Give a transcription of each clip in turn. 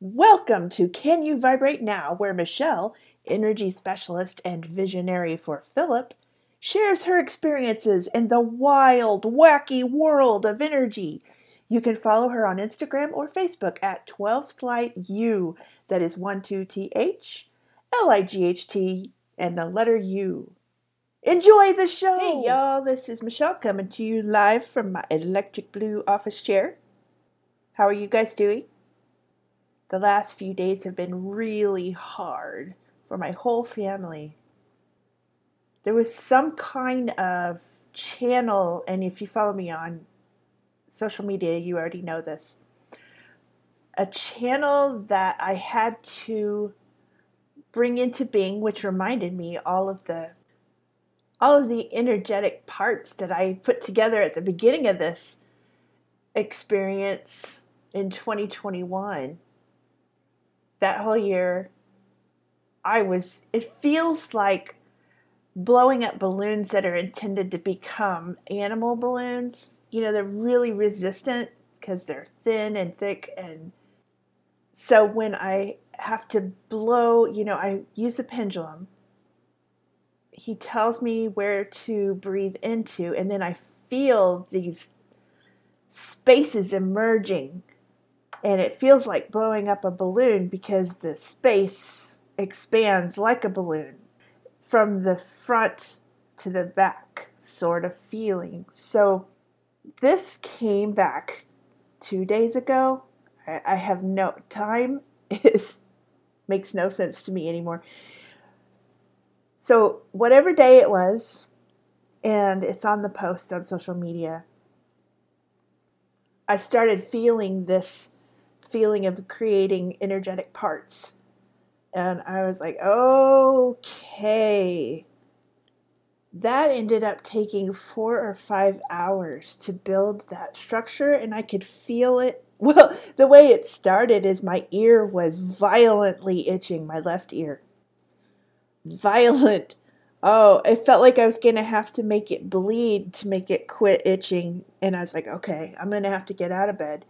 Welcome to Can You Vibrate Now, where Michelle, energy specialist and visionary for Philip, shares her experiences in the wild, wacky world of energy. You can follow her on Instagram or Facebook at 12th Light U. That is 1 2 T H L I G H T and the letter U. Enjoy the show! Hey y'all, this is Michelle coming to you live from my electric blue office chair. How are you guys doing? The last few days have been really hard for my whole family. There was some kind of channel, and if you follow me on social media, you already know this. A channel that I had to bring into being, which reminded me all of the all of the energetic parts that I put together at the beginning of this experience in 2021. That whole year, I was, it feels like blowing up balloons that are intended to become animal balloons. You know, they're really resistant because they're thin and thick. And so when I have to blow, you know, I use the pendulum. He tells me where to breathe into, and then I feel these spaces emerging. And it feels like blowing up a balloon because the space expands like a balloon from the front to the back sort of feeling. So this came back two days ago. I, I have no time is makes no sense to me anymore. So whatever day it was, and it's on the post on social media, I started feeling this feeling of creating energetic parts. And I was like, okay. That ended up taking four or five hours to build that structure, and I could feel it. Well, the way it started is my ear was violently itching, my left ear. Violent. Oh, it felt like I was going to have to make it bleed to make it quit itching. And I was like, okay, I'm going to have to get out of bed.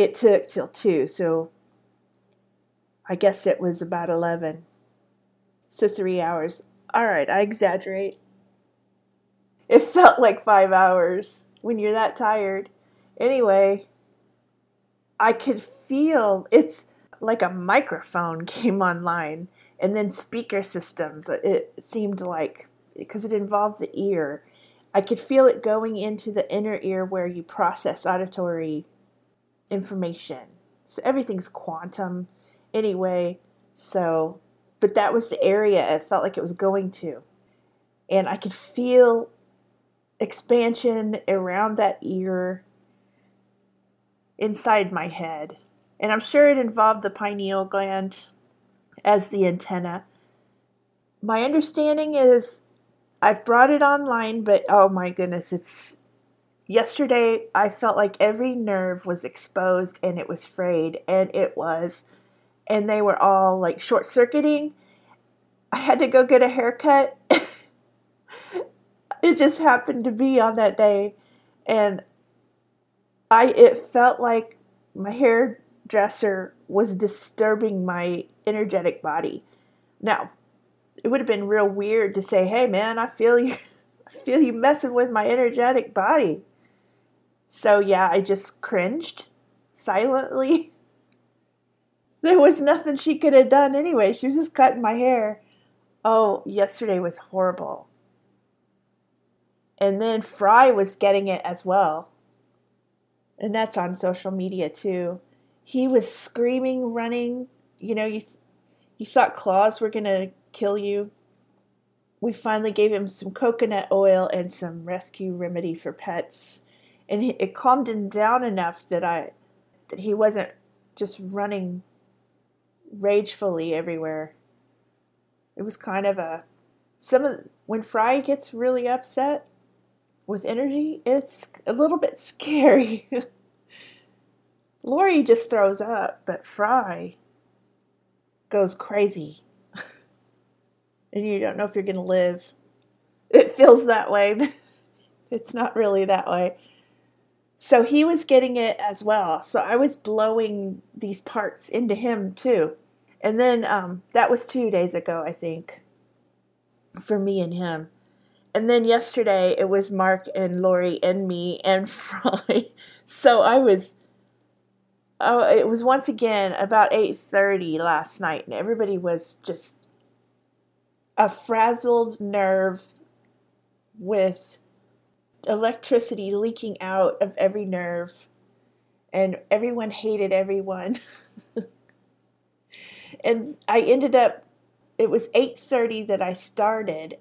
It took till 2, so I guess it was about 11. So three hours. All right, I exaggerate. It felt like five hours when you're that tired. Anyway, I could feel it's like a microphone came online and then speaker systems. It seemed like because it involved the ear. I could feel it going into the inner ear where you process auditory information. So everything's quantum anyway. So, but that was the area it felt like it was going to. And I could feel expansion around that ear inside my head. And I'm sure it involved the pineal gland as the antenna. My understanding is I've brought it online, but oh my goodness, it's yesterday I felt like every nerve was exposed and it was frayed, and it was and they were all like short circuiting. I had to go get a haircut. it just happened to be on that day and I it felt like my hairdresser was disturbing my energetic body. Now, it would have been real weird to say, "Hey man, I feel you I feel you messing with my energetic body." So yeah, I just cringed silently there was nothing she could have done anyway. She was just cutting my hair. Oh, yesterday was horrible. And then Fry was getting it as well. And that's on social media too. He was screaming, running. You know, you, you thought claws were going to kill you. We finally gave him some coconut oil and some rescue remedy for pets. And it calmed him down enough that I that he wasn't just running ragefully everywhere. It was kind of a some of when Fry gets really upset with energy, it's a little bit scary. Lori just throws up, but Fry goes crazy. and you don't know if you're going to live. It feels that way, but it's not really that way. So he was getting it as well. So I was blowing these parts into him too. And then um, that was two days ago, I think, for me and him. And then yesterday it was Mark and Lori and me and Fry. so I was oh it was once again about 8:30 last night and everybody was just a frazzled nerve with electricity leaking out of every nerve and everyone hated everyone. And i ended up it was 8.30 that i started.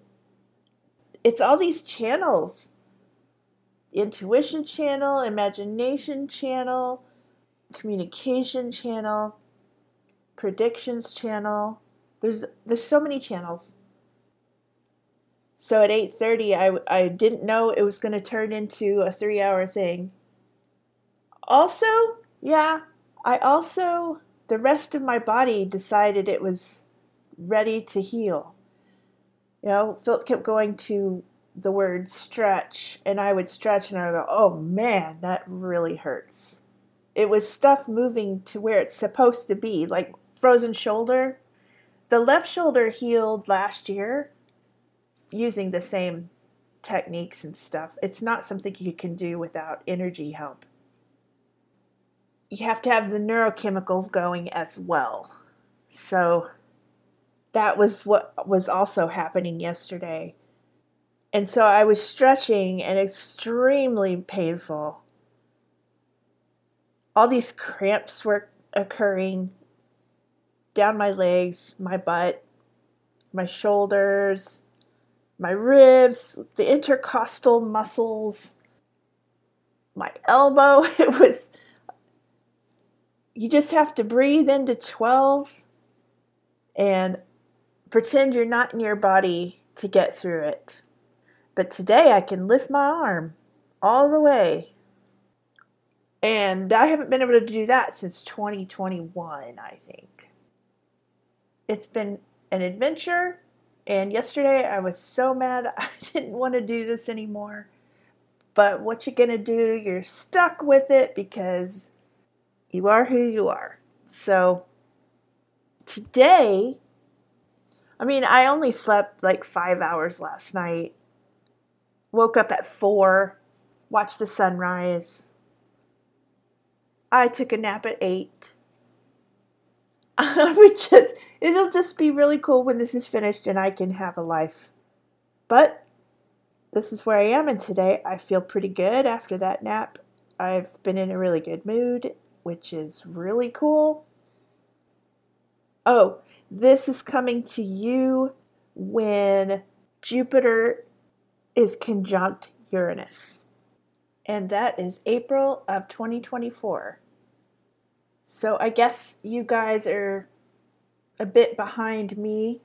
It's all these channels. Intuition channel imagination channel communication channel predictions channel. There's there's so many channels so at 8:30 I I didn't know it was going to turn into a 3-hour thing. Also, yeah, I also the rest of my body decided it was ready to heal. You know, Philip kept going to the word stretch, and I would stretch and I would go, oh man, that really hurts. It was stuff moving to where it's supposed to be, like frozen shoulder. The left shoulder healed last year, using the same techniques and stuff. It's not something you can do without energy help. You have to have the neurochemicals going as well. So that was what was also happening yesterday. And so I was stretching and extremely painful. All these cramps were occurring down my legs, my butt, my shoulders, my ribs, the intercostal muscles, my elbow. It was, you just have to breathe into 12 and pretend you're not in your body to get through it. But today I can lift my arm all the way. And I haven't been able to do that since 2021, I think. It's been an adventure and yesterday I was so mad I didn't want to do this anymore. But what you gonna do? You're stuck with it because you are who you are. So today, I mean, I only slept like five hours last night. Woke up at four, watched the sunrise. I took a nap at eight. I is it'll just be really cool when this is finished and I can have a life. But this is where I am, and today I feel pretty good after that nap. I've been in a really good mood, which is really cool. Oh, this is coming to you when Jupiter is conjunct Uranus. And that is April of 2024. So I guess you guys are a bit behind me,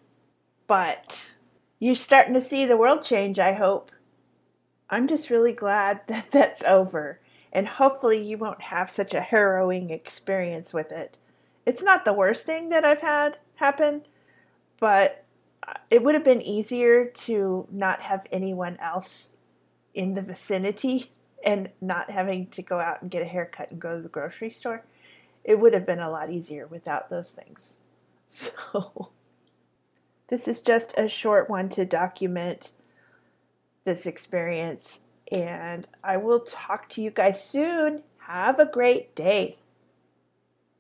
but you're starting to see the world change, I hope. I'm just really glad that that's over, and hopefully, you won't have such a harrowing experience with it. It's not the worst thing that I've had happen, but it would have been easier to not have anyone else in the vicinity and not having to go out and get a haircut and go to the grocery store it would have been a lot easier without those things. So, this is just a short one to document this experience, and I will talk to you guys soon. Have a great day.